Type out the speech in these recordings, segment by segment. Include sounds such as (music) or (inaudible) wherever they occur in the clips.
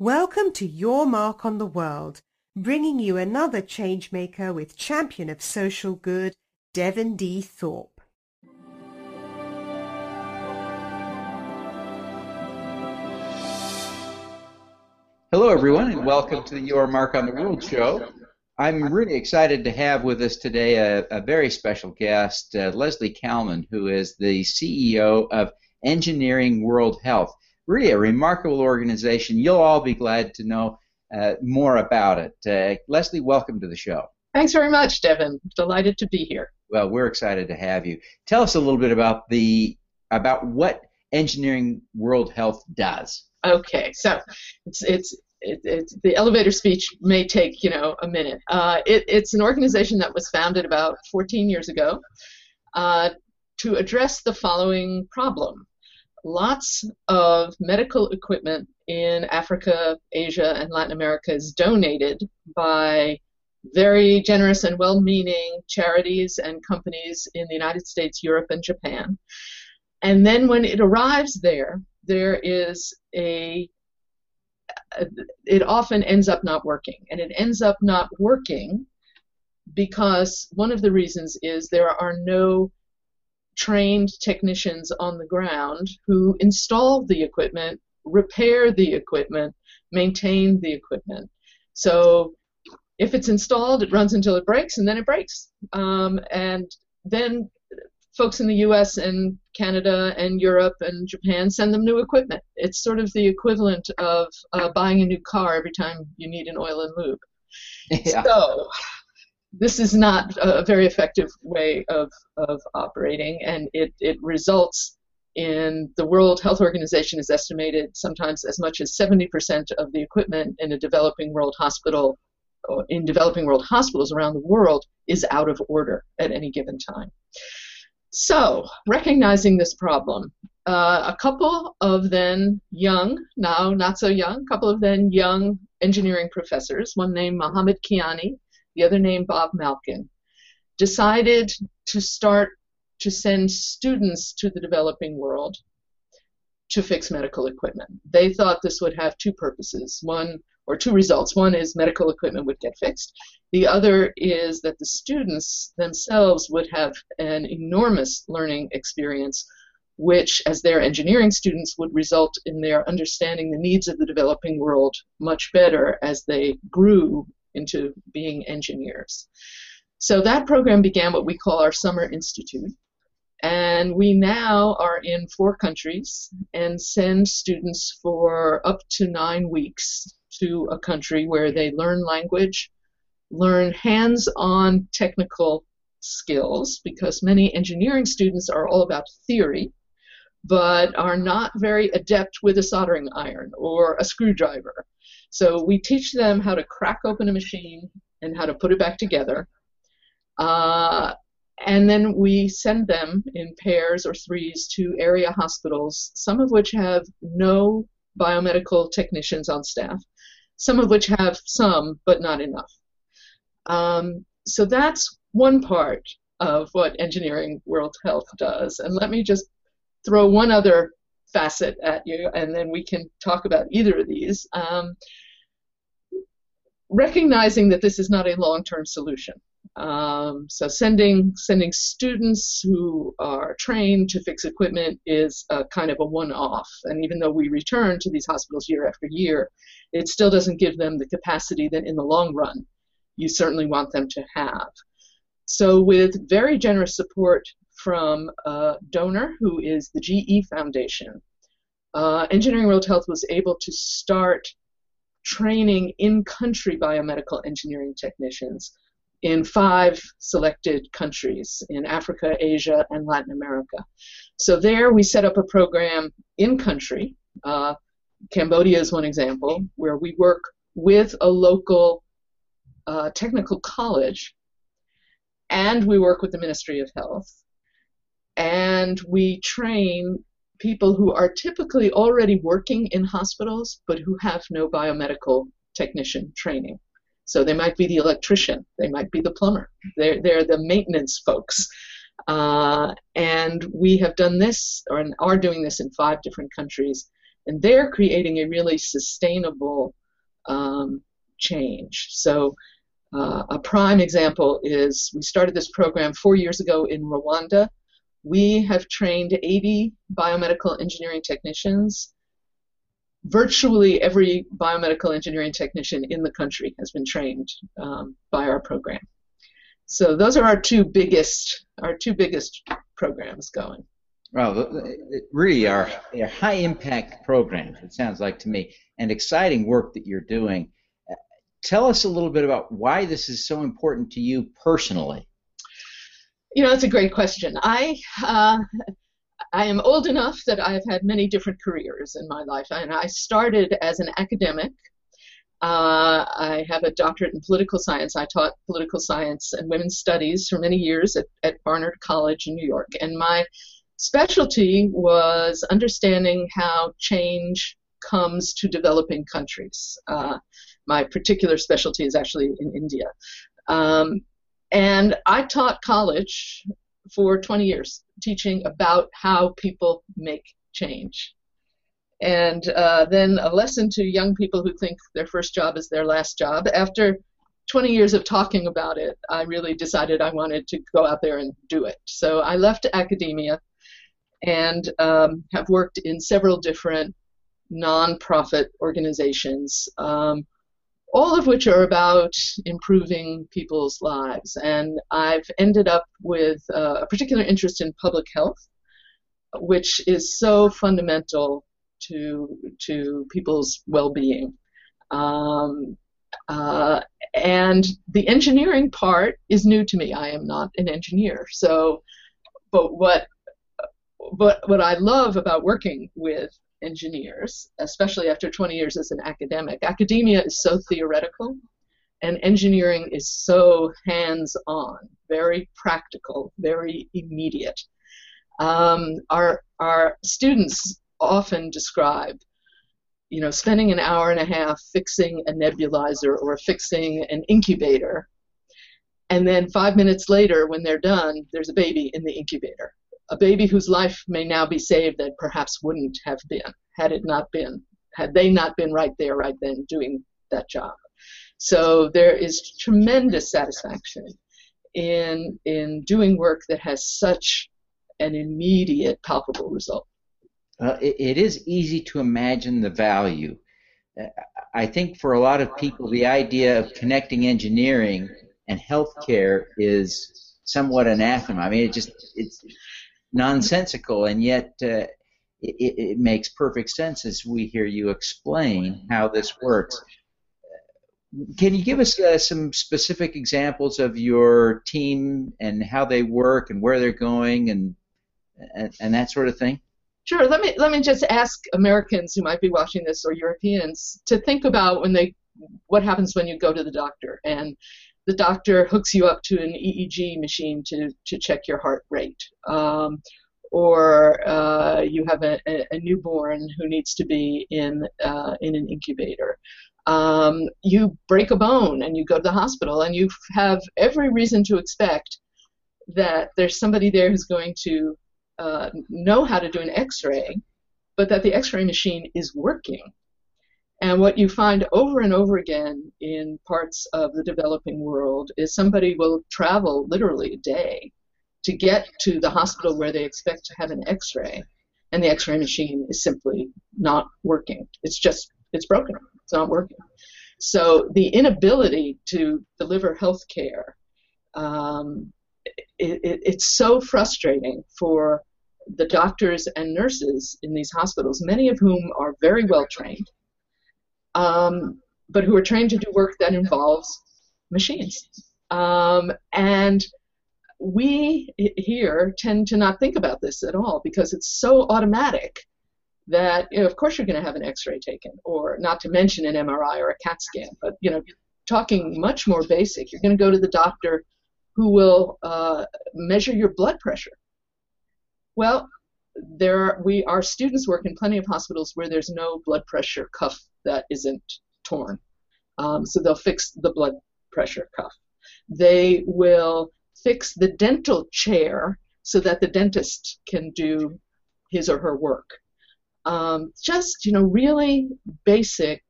Welcome to Your Mark on the World, bringing you another changemaker with champion of social good, Devin D. Thorpe. Hello, everyone, and welcome to the Your Mark on the World show. I'm really excited to have with us today a, a very special guest, uh, Leslie Calman, who is the CEO of Engineering World Health really a remarkable organization. You'll all be glad to know uh, more about it. Uh, Leslie, welcome to the show. Thanks very much, Devin. Delighted to be here. Well, we're excited to have you. Tell us a little bit about the about what Engineering World Health does. Okay, so it's it's it, it's the elevator speech may take you know a minute. Uh, it, it's an organization that was founded about 14 years ago uh, to address the following problem lots of medical equipment in Africa, Asia, and Latin America is donated by very generous and well meaning charities and companies in the United States, Europe, and Japan. And then when it arrives there, there is a it often ends up not working. And it ends up not working because one of the reasons is there are no trained technicians on the ground who install the equipment, repair the equipment, maintain the equipment. So if it's installed, it runs until it breaks, and then it breaks. Um, and then folks in the U.S. and Canada and Europe and Japan send them new equipment. It's sort of the equivalent of uh, buying a new car every time you need an oil and lube. (laughs) Yeah. So this is not a very effective way of, of operating, and it, it results in the World Health Organization is estimated sometimes as much as 70% of the equipment in a developing world hospital, in developing world hospitals around the world, is out of order at any given time. So, recognizing this problem, uh, a couple of then young, now not so young, a couple of then young engineering professors, one named Mohammed Kiani the other name Bob Malkin, decided to start to send students to the developing world to fix medical equipment. They thought this would have two purposes. One, or two results. One is medical equipment would get fixed. The other is that the students themselves would have an enormous learning experience, which, as their engineering students, would result in their understanding the needs of the developing world much better as they grew into being engineers. So that program began what we call our Summer Institute. And we now are in four countries and send students for up to nine weeks to a country where they learn language, learn hands on technical skills, because many engineering students are all about theory, but are not very adept with a soldering iron or a screwdriver so we teach them how to crack open a machine and how to put it back together. Uh, and then we send them in pairs or threes to area hospitals, some of which have no biomedical technicians on staff, some of which have some, but not enough. Um, so that's one part of what Engineering World Health does. And let me just throw one other facet at you, and then we can talk about either of these. Um, recognizing that this is not a long-term solution. Um, so sending sending students who are trained to fix equipment is a kind of a one-off. And even though we return to these hospitals year after year, it still doesn't give them the capacity that in the long run you certainly want them to have. So with very generous support from a donor who is the GE Foundation, uh, Engineering World Health was able to start training in-country biomedical engineering technicians in five selected countries in Africa, Asia, and Latin America. So there we set up a program in country. Uh, Cambodia is one example where we work with a local uh, technical college and we work with the Ministry of Health and we train people who are typically already working in hospitals but who have no biomedical technician training. So they might be the electrician, they might be the plumber, they're, they're the maintenance folks. Uh, and we have done this, or are doing this in five different countries, and they're creating a really sustainable um, change. So, uh, a prime example is we started this program four years ago in Rwanda. We have trained 80 biomedical engineering technicians. Virtually every biomedical engineering technician in the country has been trained um, by our program. So those are our two biggest our two biggest programs going. Well, really are, are high impact programs. It sounds like to me, and exciting work that you're doing. Tell us a little bit about why this is so important to you personally. You know, that's a great question. I uh, I am old enough that I have had many different careers in my life, and I started as an academic uh, I have a doctorate in political science. I taught political science and women's studies for many years at, at Barnard College in New York. And my specialty was understanding how change comes to developing countries. Uh, my particular specialty is actually in India. Um, and I taught college for 20 years, teaching about how people make change. And uh, then a lesson to young people who think their first job is their last job. After 20 years of talking about it, I really decided I wanted to go out there and do it. So I left academia and um, have worked in several different nonprofit organizations, um, all of which are about improving people's lives. And I've ended up with uh, a particular interest in public health, which is so fundamental to to people's well-being. Um, uh, and the engineering part is new to me. I am not an engineer, so but what but what I love about working with engineers, especially after 20 years as an academic, academia is so theoretical, and engineering is so hands-on, very practical, very immediate. Um, our our students often describe you know spending an hour and a half fixing a nebulizer or fixing an incubator and then five minutes later when they're done there's a baby in the incubator a baby whose life may now be saved that perhaps wouldn't have been had it not been had they not been right there right then doing that job so there is tremendous satisfaction in in doing work that has such an immediate palpable result uh, it, it is easy to imagine the value. Uh, I think for a lot of people, the idea of connecting engineering and healthcare is somewhat anathema. I mean, it just it's nonsensical, and yet uh, it, it, makes perfect sense as we hear you explain how this works. Can you give us uh, some specific examples of your team and how they work and where they're going and and, and that sort of thing? Sure. Let me let me just ask Americans who might be watching this or Europeans to think about when they what happens when you go to the doctor and the doctor hooks you up to an EEG machine to to check your heart rate. Um, or uh, you have a, a, newborn who needs to be in uh, in an incubator. Um, you break a bone and you go to the hospital and you have every reason to expect that there's somebody there who's going to uh, know how to do an x-ray, but that the x-ray machine is working. And what you find over and over again in parts of the developing world is somebody will travel literally a day to get to the hospital where they expect to have an x-ray, and the x-ray machine is simply not working. It's just, it's broken. It's not working. So the inability to deliver health care um, it, it, it's so frustrating for the doctors and nurses in these hospitals, many of whom are very well trained, um, but who are trained to do work that involves machines. Um, and we here tend to not think about this at all because it's so automatic that you know, of course you're going to have an x-ray taken or not to mention an mri or a cat scan but you know talking much more basic you're going to go to the doctor who will uh, measure your blood pressure. Well, there we our students work in plenty of hospitals where there's no blood pressure cuff that isn't torn, um, so they'll fix the blood pressure cuff. They will fix the dental chair so that the dentist can do his or her work. Um, just, you know, really basic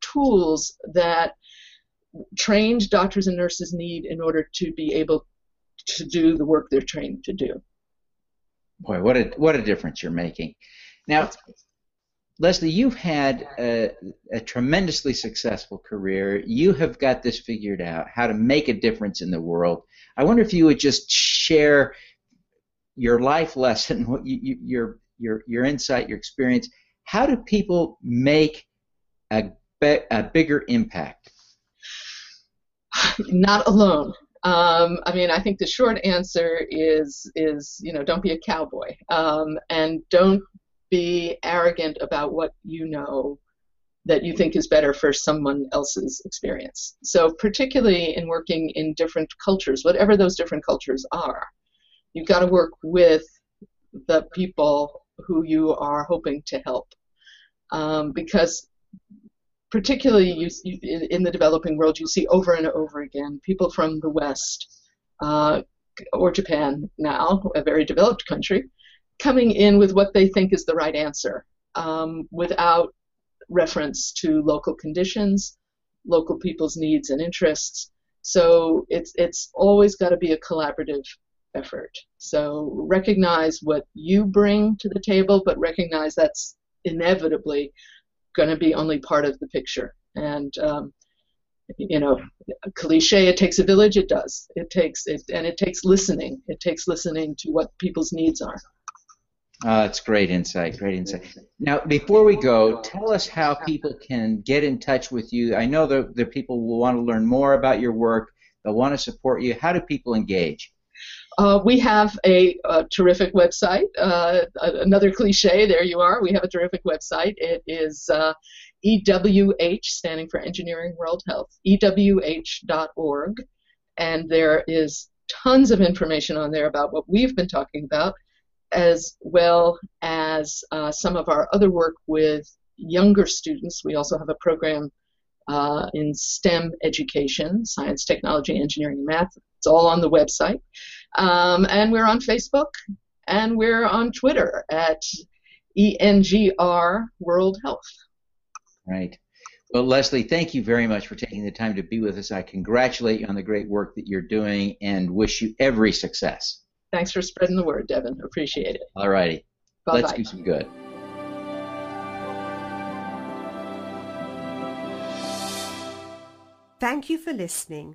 tools that trained doctors and nurses need in order to be able to do the work they're trained to do. Boy, what a what a difference you're making. Now, Leslie, you've had a, a, tremendously successful career. You have got this figured out, how to make a difference in the world. I wonder if you would just share your life lesson, (laughs) what you, you, your your your insight, your experience. How do people make a, a bigger impact? (sighs) Not alone. Um, I mean, I think the short answer is is you know don't be a cowboy um, and don't be arrogant about what you know that you think is better for someone else's experience. So particularly in working in different cultures, whatever those different cultures are, you've got to work with the people who you are hoping to help. Um, because particularly you, you, in the developing world, you see over and over again people from the West uh, or Japan now, a very developed country, coming in with what they think is the right answer um, without reference to local conditions, local people's needs and interests. So it's it's always got to be a collaborative effort. So recognize what you bring to the table, but recognize that's inevitably going to be only part of the picture. And um, you know, cliche, it takes a village. It does. It takes it, and it takes listening. It takes listening to what people's needs are. Uh, that's great insight. Great insight. Now, before we go, tell us how people can get in touch with you. I know that the people will want to learn more about your work. They'll want to support you. How do people engage? Uh, we have a, a terrific website. Uh, another cliche, there you are. We have a terrific website. It is uh, EWH, standing for Engineering World Health, EWH.org. And there is tons of information on there about what we've been talking about, as well as uh, some of our other work with younger students. We also have a program uh, in STEM education, science, technology, engineering, and math. It's all on the website. Um, and we're on Facebook and we're on Twitter at ENGR World Health. Right. Well, Leslie, thank you very much for taking the time to be with us. I congratulate you on the great work that you're doing and wish you every success. Thanks for spreading the word, Devin. Appreciate it. All righty. Let's do some good. Thank you for listening.